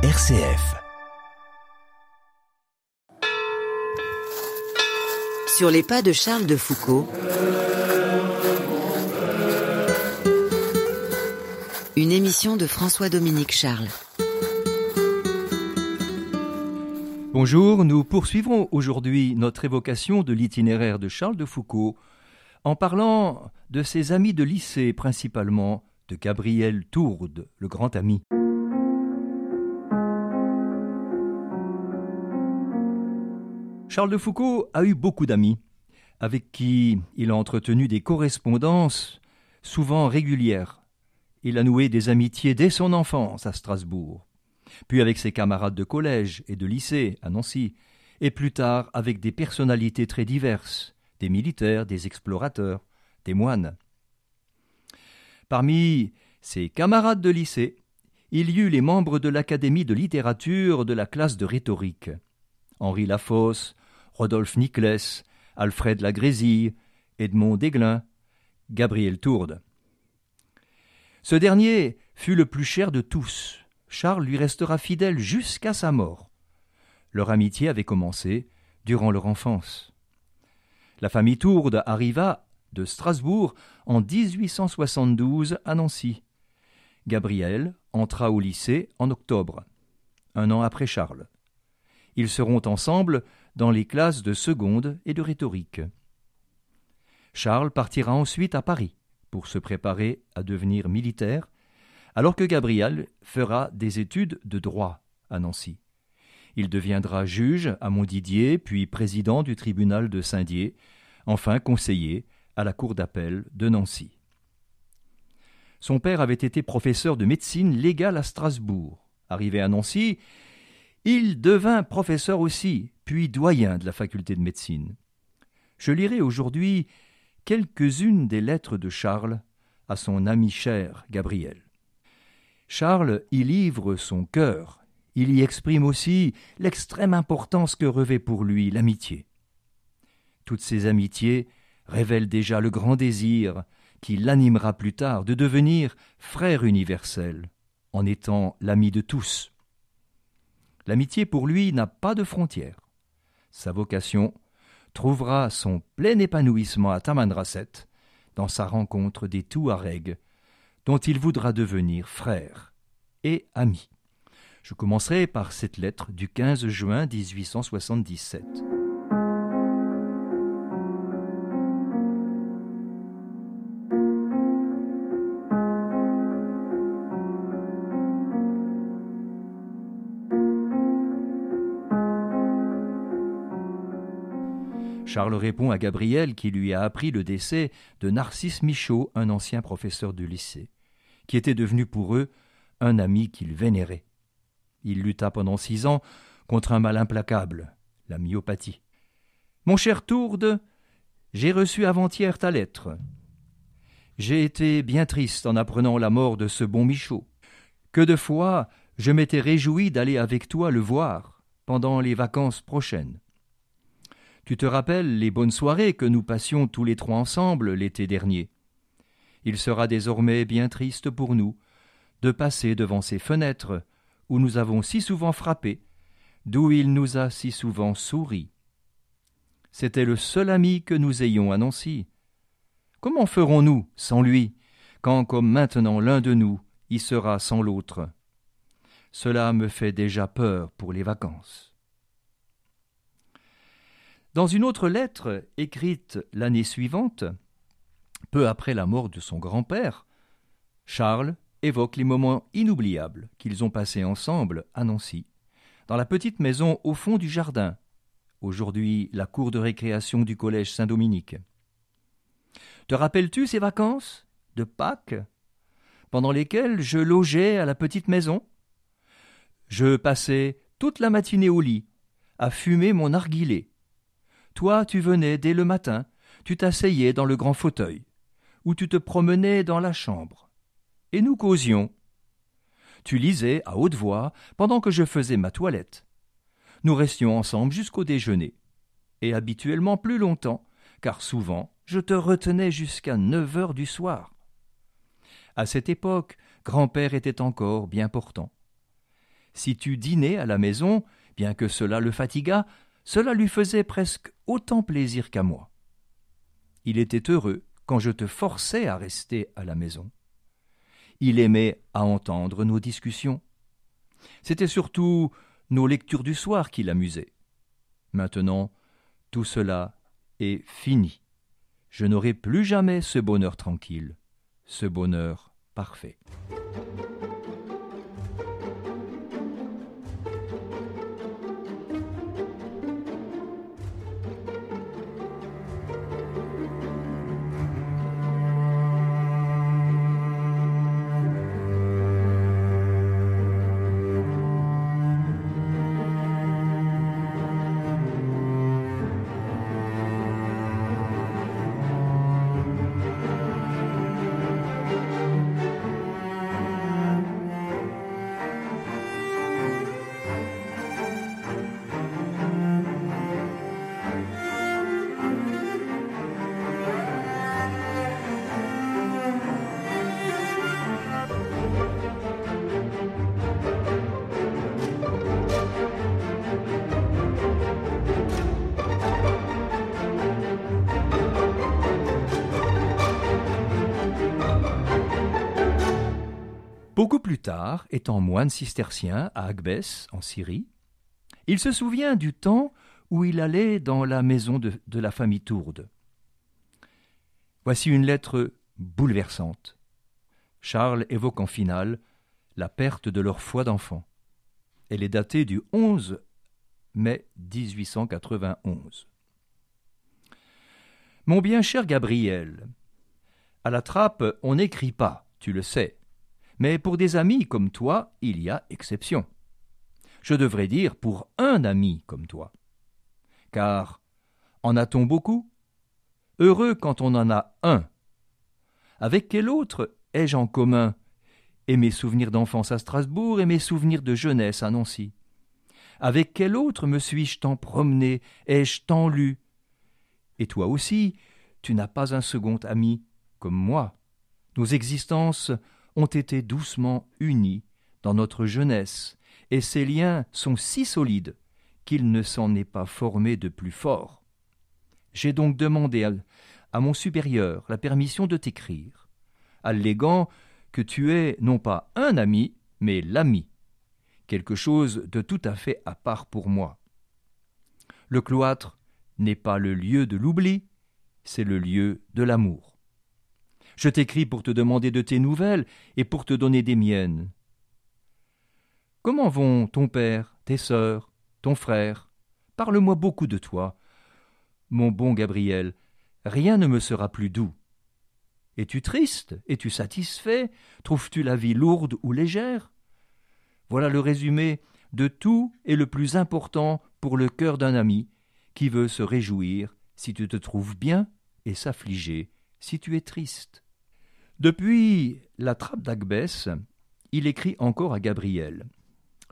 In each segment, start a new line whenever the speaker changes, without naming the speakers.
RCF.
Sur les pas de Charles de Foucault. Une émission de François-Dominique Charles.
Bonjour, nous poursuivrons aujourd'hui notre évocation de l'itinéraire de Charles de Foucault en parlant de ses amis de lycée, principalement de Gabriel Tourde, le grand ami. Charles de Foucault a eu beaucoup d'amis, avec qui il a entretenu des correspondances souvent régulières. Il a noué des amitiés dès son enfance à Strasbourg, puis avec ses camarades de collège et de lycée à Nancy, et plus tard avec des personnalités très diverses, des militaires, des explorateurs, des moines. Parmi ses camarades de lycée, il y eut les membres de l'Académie de littérature de la classe de rhétorique. Henri Lafosse, Rodolphe Niclès, Alfred Lagrésille, Edmond Deglin, Gabriel Tourde. Ce dernier fut le plus cher de tous. Charles lui restera fidèle jusqu'à sa mort. Leur amitié avait commencé durant leur enfance. La famille Tourde arriva de Strasbourg en 1872 à Nancy. Gabriel entra au lycée en octobre, un an après Charles. Ils seront ensemble dans les classes de seconde et de rhétorique. Charles partira ensuite à Paris pour se préparer à devenir militaire, alors que Gabriel fera des études de droit à Nancy. Il deviendra juge à Montdidier, puis président du tribunal de Saint-Dié, enfin conseiller à la cour d'appel de Nancy. Son père avait été professeur de médecine légale à Strasbourg. Arrivé à Nancy, il devint professeur aussi, puis doyen de la faculté de médecine. Je lirai aujourd'hui quelques-unes des lettres de Charles à son ami cher Gabriel. Charles y livre son cœur, il y exprime aussi l'extrême importance que revêt pour lui l'amitié. Toutes ces amitiés révèlent déjà le grand désir qui l'animera plus tard de devenir frère universel, en étant l'ami de tous. L'amitié pour lui n'a pas de frontières. Sa vocation trouvera son plein épanouissement à Tamanrasset, dans sa rencontre des Touaregs, dont il voudra devenir frère et ami. Je commencerai par cette lettre du 15 juin 1877. Charles répond à Gabriel qui lui a appris le décès de Narcisse Michaud, un ancien professeur du lycée, qui était devenu pour eux un ami qu'il vénérait. Il lutta pendant six ans contre un mal implacable, la myopathie. Mon cher Tourde, j'ai reçu avant-hier ta lettre. J'ai été bien triste en apprenant la mort de ce bon Michaud. Que de fois je m'étais réjoui d'aller avec toi le voir pendant les vacances prochaines. Tu te rappelles les bonnes soirées que nous passions tous les trois ensemble l'été dernier? Il sera désormais bien triste pour nous de passer devant ces fenêtres où nous avons si souvent frappé, d'où il nous a si souvent souri. C'était le seul ami que nous ayons à Nancy. Comment ferons-nous sans lui, quand comme maintenant l'un de nous y sera sans l'autre? Cela me fait déjà peur pour les vacances. Dans une autre lettre, écrite l'année suivante, peu après la mort de son grand-père, Charles évoque les moments inoubliables qu'ils ont passés ensemble à Nancy, dans la petite maison au fond du jardin, aujourd'hui la cour de récréation du collège Saint-Dominique. Te rappelles-tu ces vacances de Pâques, pendant lesquelles je logeais à la petite maison? Je passais toute la matinée au lit, à fumer mon narguilé, toi, tu venais dès le matin, tu t'asseyais dans le grand fauteuil, ou tu te promenais dans la chambre, et nous causions. Tu lisais à haute voix pendant que je faisais ma toilette. Nous restions ensemble jusqu'au déjeuner, et habituellement plus longtemps, car souvent je te retenais jusqu'à neuf heures du soir. À cette époque, grand-père était encore bien portant. Si tu dînais à la maison, bien que cela le fatiguât, cela lui faisait presque autant plaisir qu'à moi. Il était heureux quand je te forçais à rester à la maison. Il aimait à entendre nos discussions. C'était surtout nos lectures du soir qui l'amusaient. Maintenant, tout cela est fini. Je n'aurai plus jamais ce bonheur tranquille, ce bonheur parfait. Beaucoup plus tard, étant moine cistercien à Agbès, en Syrie, il se souvient du temps où il allait dans la maison de, la famille Tourde. Voici une lettre bouleversante. Charles évoque en finale la perte de leur foi d'enfant. Elle est datée du 11 mai 1891. Mon bien cher Gabriel, à la trappe, on n'écrit pas, tu le sais. Mais pour des amis comme toi, il y a exception. Je devrais dire pour un ami comme toi. Car en a-t-on beaucoup? Heureux quand on en a un. Avec quel autre ai-je en commun? Et mes souvenirs d'enfance à Strasbourg et mes souvenirs de jeunesse à Nancy Avec quel autre me suis-je tant promené? Ai-je tant lu? Et toi aussi, tu n'as pas un second ami comme moi. Nos existences ont été doucement unis dans notre jeunesse, et ces liens sont si solides qu'il ne s'en est pas formé de plus fort. J'ai donc demandé à, mon supérieur la permission de t'écrire, alléguant que tu es non pas un ami, mais l'ami, quelque chose de tout à fait à part pour moi. Le cloître n'est pas le lieu de l'oubli, c'est le lieu de l'amour. Je t'écris pour te demander de tes nouvelles et pour te donner des miennes. Comment vont ton père, tes sœurs, ton frère? Parle-moi beaucoup de toi. Mon bon Gabriel, rien ne me sera plus doux. Es-tu triste? Es-tu satisfait? Trouves-tu la vie lourde ou légère? Voilà le résumé de tout et le plus important pour le cœur d'un ami qui veut se réjouir si tu te trouves bien et s'affliger si tu es triste. Depuis la trappe d'Agbès, il écrit encore à Gabriel.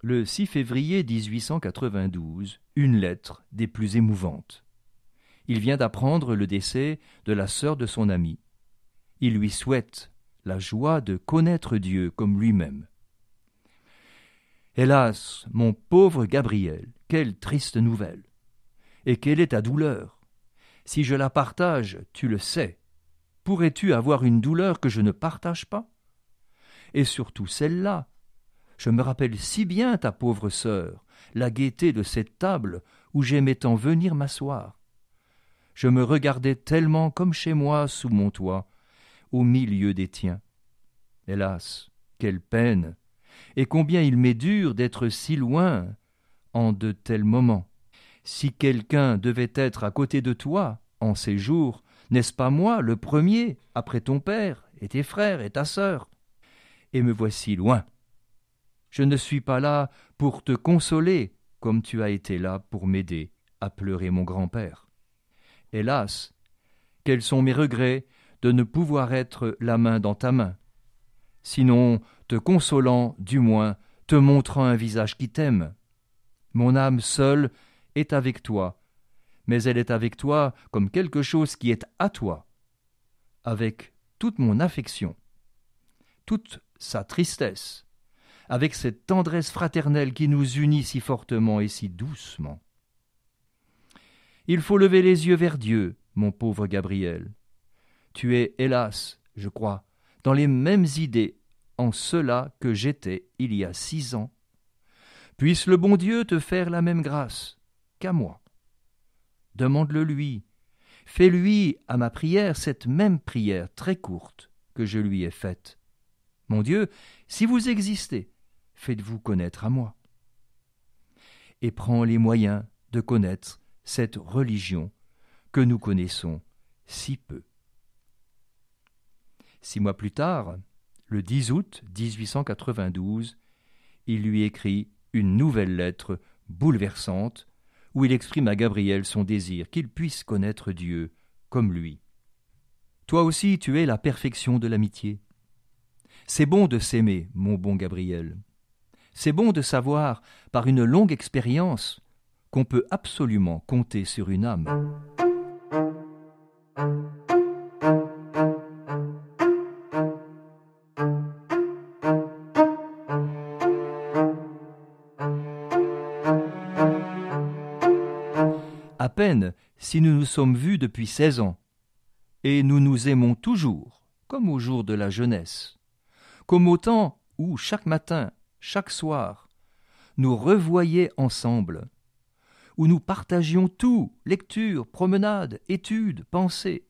Le 6 février 1892, une lettre des plus émouvantes. Il vient d'apprendre le décès de la sœur de son ami. Il lui souhaite la joie de connaître Dieu comme lui-même. Hélas, mon pauvre Gabriel, quelle triste nouvelle. Et quelle est ta douleur? Si je la partage, tu le sais, Pourrais-tu avoir une douleur que je ne partage pas? Et surtout celle-là. Je me rappelle si bien ta pauvre sœur, la gaieté de cette table où j'aimais tant venir m'asseoir. Je me regardais tellement comme chez moi sous mon toit, au milieu des tiens. Hélas, quelle peine Et combien il m'est dur d'être si loin en de tels moments. Si quelqu'un devait être à côté de toi en ces jours, n'est-ce pas moi le premier, après ton père, et tes frères, et ta sœur? Et me voici loin. Je ne suis pas là pour te consoler, comme tu as été là pour m'aider à pleurer mon grand-père. Hélas, quels sont mes regrets de ne pouvoir être la main dans ta main, sinon te consolant, du moins, te montrant un visage qui t'aime. Mon âme seule est avec toi, mais elle est avec toi comme quelque chose qui est à toi, avec toute mon affection, toute sa tristesse, avec cette tendresse fraternelle qui nous unit si fortement et si doucement. Il faut lever les yeux vers Dieu, mon pauvre Gabriel. Tu es, hélas, je crois, dans les mêmes idées en cela que j'étais il y a six ans. Puisse le bon Dieu te faire la même grâce qu'à moi. Demande-le lui. Fais-lui à ma prière cette même prière très courte que je lui ai faite. Mon Dieu, si vous existez, faites-vous connaître à moi. Et prends les moyens de connaître cette religion que nous connaissons si peu. Six mois plus tard, le 10 août 1892, il lui écrit une nouvelle lettre bouleversante où il exprime à Gabriel son désir qu'il puisse connaître Dieu comme lui. Toi aussi tu es la perfection de l'amitié. C'est bon de s'aimer, mon bon Gabriel. C'est bon de savoir, par une longue expérience, qu'on peut absolument compter sur une âme. Peine si nous nous sommes vus depuis seize ans, et nous nous aimons toujours, comme au jour de la jeunesse, comme au temps où, chaque matin, chaque soir, nous revoyait ensemble, où nous partagions tout, lecture, promenade, études, pensées.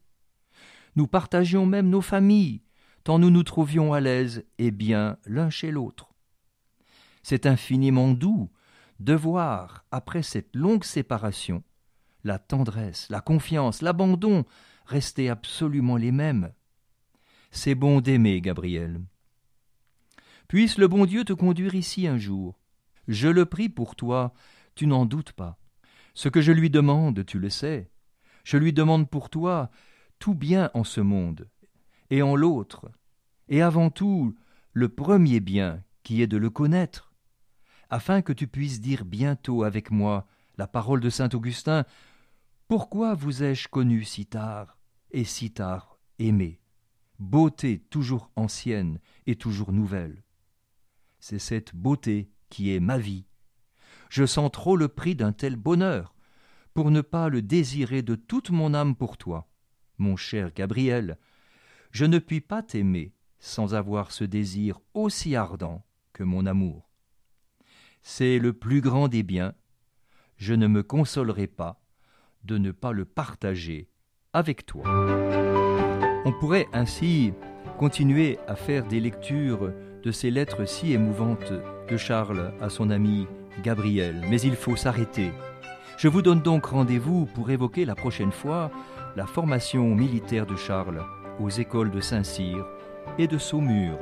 Nous partagions même nos familles, tant nous nous trouvions à l'aise et bien l'un chez l'autre. C'est infiniment doux de voir, après cette longue séparation, la tendresse, la confiance, l'abandon rester absolument les mêmes. C'est bon d'aimer, Gabriel. Puisse le bon Dieu te conduire ici un jour. Je le prie pour toi, tu n'en doutes pas. Ce que je lui demande, tu le sais. Je lui demande pour toi tout bien en ce monde, et en l'autre, et avant tout le premier bien qui est de le connaître, afin que tu puisses dire bientôt avec moi la parole de saint Augustin Pourquoi vous ai-je connu si tard, et si tard aimé Beauté toujours ancienne et toujours nouvelle? C'est cette beauté qui est ma vie, je sens trop le prix d'un tel bonheur, pour ne pas le désirer de toute mon âme pour toi. Mon cher Gabriel, je ne puis pas t'aimer sans avoir ce désir aussi ardent que mon amour. C'est le plus grand des biens, je ne me consolerai pas de ne pas le partager avec toi. On pourrait ainsi continuer à faire des lectures de ces lettres si émouvantes de Charles à son ami Gabriel, mais il faut s'arrêter. Je vous donne donc rendez-vous pour évoquer la prochaine fois la formation militaire de Charles aux écoles de Saint-Cyr et de Saumur.